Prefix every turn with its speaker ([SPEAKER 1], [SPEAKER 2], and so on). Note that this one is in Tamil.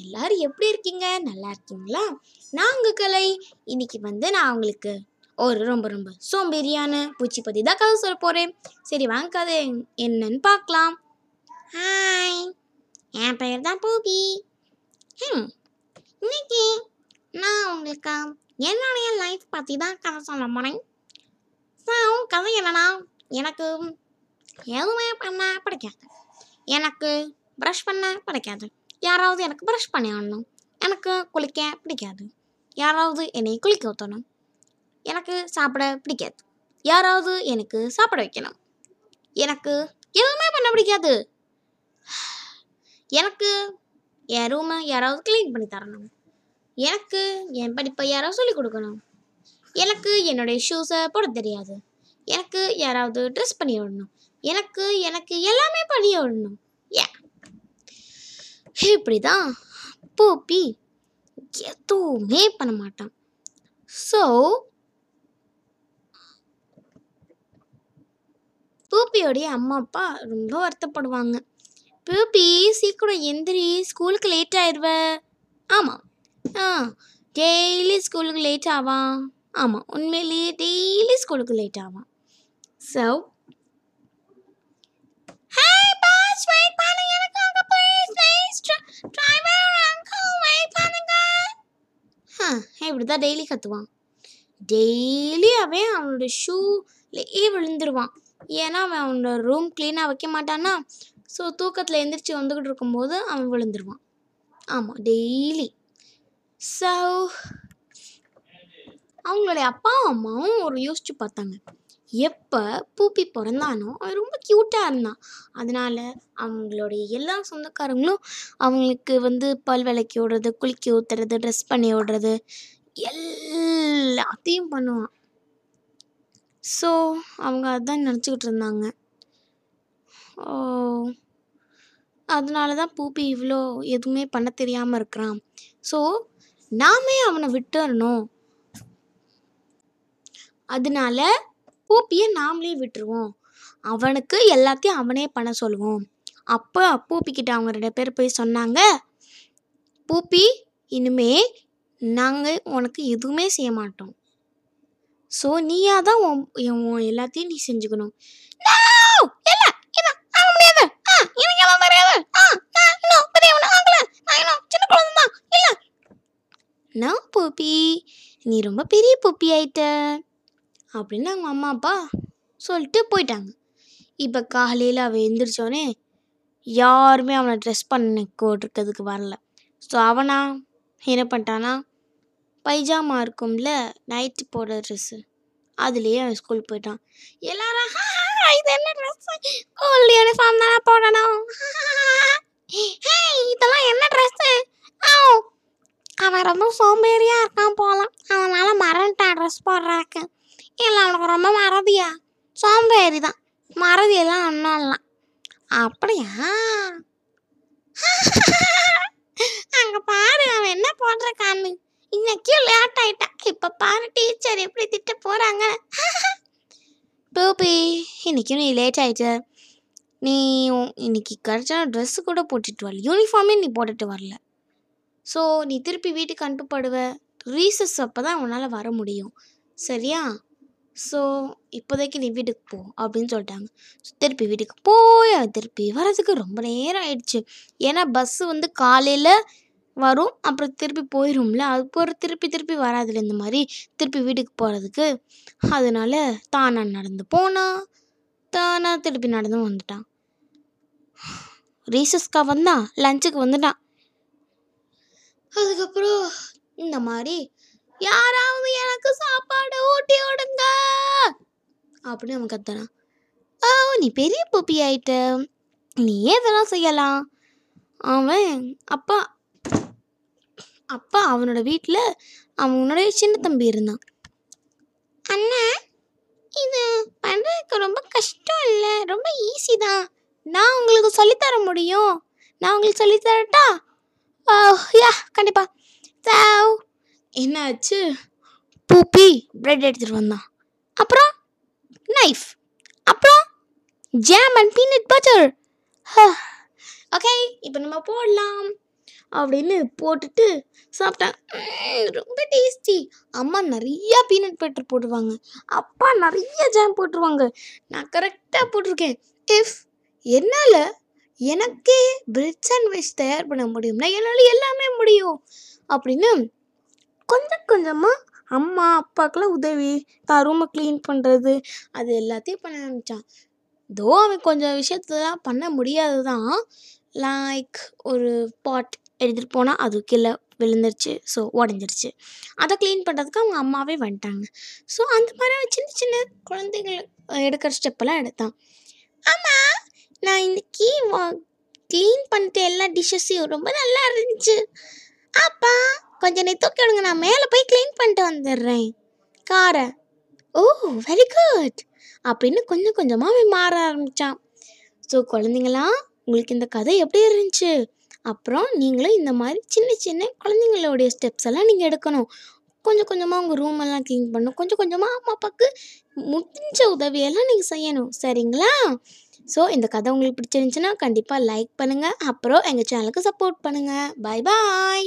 [SPEAKER 1] எல்லாரும் எப்படி இருக்கீங்க நல்லா இருக்கீங்களா நான் உங்கள் கலை இன்னைக்கு வந்து நான் உங்களுக்கு ஒரு ரொம்ப ரொம்ப சோம்பேறியான பூச்சி பத்தி தான் கதை சொல்ல போகிறேன் சரி வாங்க கதை
[SPEAKER 2] என்னன்னு பார்க்கலாம் ஹாய் என் பெயர் தான் பூபி இன்னைக்கு நான் உங்களுக்கு என்னுடைய லைஃப் பற்றி தான் கதை சொல்ல போனேன் கதை என்னன்னா எனக்கு எதுவுமே பண்ண பிடிக்காது எனக்கு ப்ரஷ் பண்ண பிடிக்காது யாராவது எனக்கு ப்ரஷ் பண்ணி ஆடணும் எனக்கு குளிக்க பிடிக்காது யாராவது என்னை குளிக்க ஊற்றணும் எனக்கு சாப்பிட பிடிக்காது யாராவது எனக்கு சாப்பிட வைக்கணும் எனக்கு எதுவுமே பண்ண பிடிக்காது எனக்கு என் ரூமை யாராவது க்ளீன் பண்ணி தரணும் எனக்கு என் படிப்பை யாராவது சொல்லிக் கொடுக்கணும் எனக்கு என்னுடைய ஷூஸை போட தெரியாது எனக்கு யாராவது ட்ரெஸ் பண்ணி விடணும் எனக்கு எனக்கு எல்லாமே பண்ணி விடணும் ஏன் இப்படி தான் போப்பி எதுவுமே பண்ண மாட்டான் ஸோ பூப்பியோடைய அம்மா அப்பா ரொம்ப வருத்தப்படுவாங்க பூப்பி சீக்கிரம் எந்திரி ஸ்கூலுக்கு லேட் ஆயிடுவ ஆமாம் ஆ டெய்லி ஸ்கூலுக்கு லேட் ஆவான் ஆமாம் உண்மையிலேயே டெய்லி ஸ்கூலுக்கு லேட் ஆவான் so hey boss wait please இப்படி தான் டெய்லி கற்றுவான் டெய்லி அவன் அவனோட ஷூலேயே விழுந்துருவான் ஏன்னா அவன் அவனோட ரூம் க்ளீனாக வைக்க மாட்டானா ஸோ தூக்கத்தில் எந்திரிச்சு வந்துக்கிட்டு இருக்கும்போது அவன் விழுந்துருவான் ஆமாம் டெய்லி ஸோ அவங்களுடைய அப்பாவும் அம்மாவும் ஒரு யோசிச்சு பார்த்தாங்க எப்போ பூப்பி பிறந்தானோ அவன் ரொம்ப க்யூட்டாக இருந்தான் அதனால் அவங்களுடைய எல்லா சொந்தக்காரங்களும் அவங்களுக்கு வந்து பல் விளக்கி விடுறது குளிக்க ஊற்றுறது ட்ரெஸ் பண்ணி விடுறது எல்லாத்தையும் பண்ணுவான் ஸோ அவங்க அதுதான் நினச்சிக்கிட்டு இருந்தாங்க ஓ அதனால தான் பூப்பி இவ்வளோ எதுவுமே பண்ண தெரியாமல் இருக்கிறான் ஸோ நாமே அவனை விட்டுறணும் அதனால பூப்பியை நாமளே விட்டுருவோம் அவனுக்கு எல்லாத்தையும் அவனே பண்ண சொல்லுவோம் அப்போ பூப்பிக்கிட்ட அவங்க ரெண்டு பேர் போய் சொன்னாங்க பூப்பி இனிமே நாங்கள் உனக்கு எதுவுமே செய்ய மாட்டோம் ஸோ நீயா தான் உன் எல்லாத்தையும் நீ செஞ்சுக்கணும் நான் பூப்பி நீ ரொம்ப பெரிய பூப்பி ஆயிட்ட அப்படின்னு அவங்க அம்மா அப்பா சொல்லிட்டு போயிட்டாங்க இப்போ காலையில் அவன் எழுந்திரிச்சோடனே யாருமே அவனை ட்ரெஸ் பண்ண போட்டிருக்கிறதுக்கு வரல ஸோ அவனா என்ன பண்ணிட்டானா பைஜாமா இருக்கும்ல நைட்டு போடுற ட்ரெஸ்ஸு அதுலேயே அவன் ஸ்கூல் போயிட்டான் எல்லாரும் இது என்ன ட்ரெஸ் ஸ்கூல் யூனிஃபார்ம் தானே போடணும் இதெல்லாம் என்ன ட்ரெஸ்ஸு அவன் ரொம்ப சோம்பேறியாக இருக்கான் போகலாம் அதனால் மறந்துட்டான் ட்ரெஸ் போடுறாக்க இல்லை அவனுக்கு ரொம்ப மறதியா சோம்பேறி தான் மறதியெல்லாம் ஒன்றும் இல்லை அப்படியா அங்கே பாரு அவன் என்ன போட்டிருக்கான்னு இன்னைக்கும் லேட் ஆயிட்டா இப்போ பாரு டீச்சர் எப்படி திட்ட போகிறாங்க டூபி இன்னைக்கும் நீ லேட் ஆகிட்ட நீ இன்னைக்கு கிடச்சா ட்ரெஸ்ஸு கூட போட்டுட்டு வரல யூனிஃபார்மே நீ போட்டுட்டு வரல ஸோ நீ திருப்பி வீட்டுக்கு அனுப்பப்படுவ ரீசஸ் அப்போ தான் உன்னால் வர முடியும் சரியா ஸோ இப்போதைக்கு நீ வீட்டுக்கு போ அப்படின்னு சொல்லிட்டாங்க ஸோ திருப்பி வீட்டுக்கு போய் திருப்பி வர்றதுக்கு ரொம்ப நேரம் ஆயிடுச்சு ஏன்னா பஸ்ஸு வந்து காலையில் வரும் அப்புறம் திருப்பி போயிடும்ல அது போகிற திருப்பி திருப்பி வராதுல இந்த மாதிரி திருப்பி வீட்டுக்கு போகிறதுக்கு அதனால தானா நடந்து போனால் தானா திருப்பி நடந்து வந்துட்டான் ரீசஸ்க்காக வந்தான் லஞ்சுக்கு வந்துட்டான் அதுக்கப்புறம் இந்த மாதிரி யாராவது எனக்கு சாப்பாடு ஊட்டி விடுங்க அப்படின்னு அவன் கத்துறான் ஓ நீ பெரிய பொப்பி ஆயிட்ட நீ எதெல்லாம் செய்யலாம் அவன் அப்பா அப்பா அவனோட வீட்டில் அவனுடைய சின்ன தம்பி இருந்தான் அண்ணன் இது பண்ணுறதுக்கு ரொம்ப கஷ்டம் இல்லை ரொம்ப ஈஸி தான் நான் உங்களுக்கு சொல்லித்தர முடியும் நான் உங்களுக்கு சொல்லித்தரட்டா யா கண்டிப்பாக என்னாச்சு பூப்பி பிரெட் எடுத்துகிட்டு வந்தான் அப்புறம் நைஃப் அப்புறம் jam and peanut butter okay இப்போ நம்ம போடலாம் அப்படின்னு போட்டுட்டு சாப்பிட்டேன் ரொம்ப டேஸ்டி அம்மா நிறையா பீனட் பட்டர் போடுவாங்க அப்பா நிறைய ஜாம் போட்டுருவாங்க நான் கரெக்டாக போட்டிருக்கேன் இஃப் என்னால் எனக்கே பிரெட் சாண்ட்விச் தயார் பண்ண முடியும்னா என்னால் எல்லாமே முடியும் அப்படின்னு கொஞ்சம் கொஞ்சமாக அம்மா அப்பாக்கெலாம் உதவி தா ரூமை க்ளீன் பண்ணுறது அது எல்லாத்தையும் பண்ண ஆரம்பித்தான் இதோ அவன் கொஞ்சம் விஷயத்தெலாம் பண்ண முடியாது தான் லைக் ஒரு பாட் எடுத்துகிட்டு போனால் அது கீழே விழுந்துருச்சு ஸோ உடஞ்சிருச்சு அதை க்ளீன் பண்ணுறதுக்கு அவங்க அம்மாவே வந்துட்டாங்க ஸோ அந்த மாதிரி சின்ன சின்ன குழந்தைகள் எடுக்கிற ஸ்டெப்பெல்லாம் எடுத்தான் ஆமாம் நான் இன்றைக்கி க்ளீன் பண்ணிட்டு எல்லா டிஷ்ஷஸையும் ரொம்ப நல்லா இருந்துச்சு அப்பா கொஞ்சம் நீ தூக்கி விடுங்க நான் மேலே போய் க்ளீன் பண்ணிட்டு வந்துடுறேன் காரை ஓ வெரி குட் அப்படின்னு கொஞ்சம் கொஞ்சமாக அவன் மாற ஆரம்பித்தான் ஸோ குழந்தைங்களா உங்களுக்கு இந்த கதை எப்படி இருந்துச்சு அப்புறம் நீங்களும் இந்த மாதிரி சின்ன சின்ன குழந்தைங்களோடைய ஸ்டெப்ஸ் எல்லாம் நீங்கள் எடுக்கணும் கொஞ்சம் கொஞ்சமாக உங்கள் ரூம் எல்லாம் க்ளீன் பண்ணணும் கொஞ்சம் கொஞ்சமாக அம்மா அப்பாவுக்கு முடிஞ்ச உதவியெல்லாம் நீங்கள் செய்யணும் சரிங்களா ஸோ இந்த கதை உங்களுக்கு பிடிச்சிருந்துச்சுன்னா கண்டிப்பாக லைக் பண்ணுங்கள் அப்புறம் எங்கள் சேனலுக்கு சப்போர்ட் பண்ணுங்கள் பாய் பாய்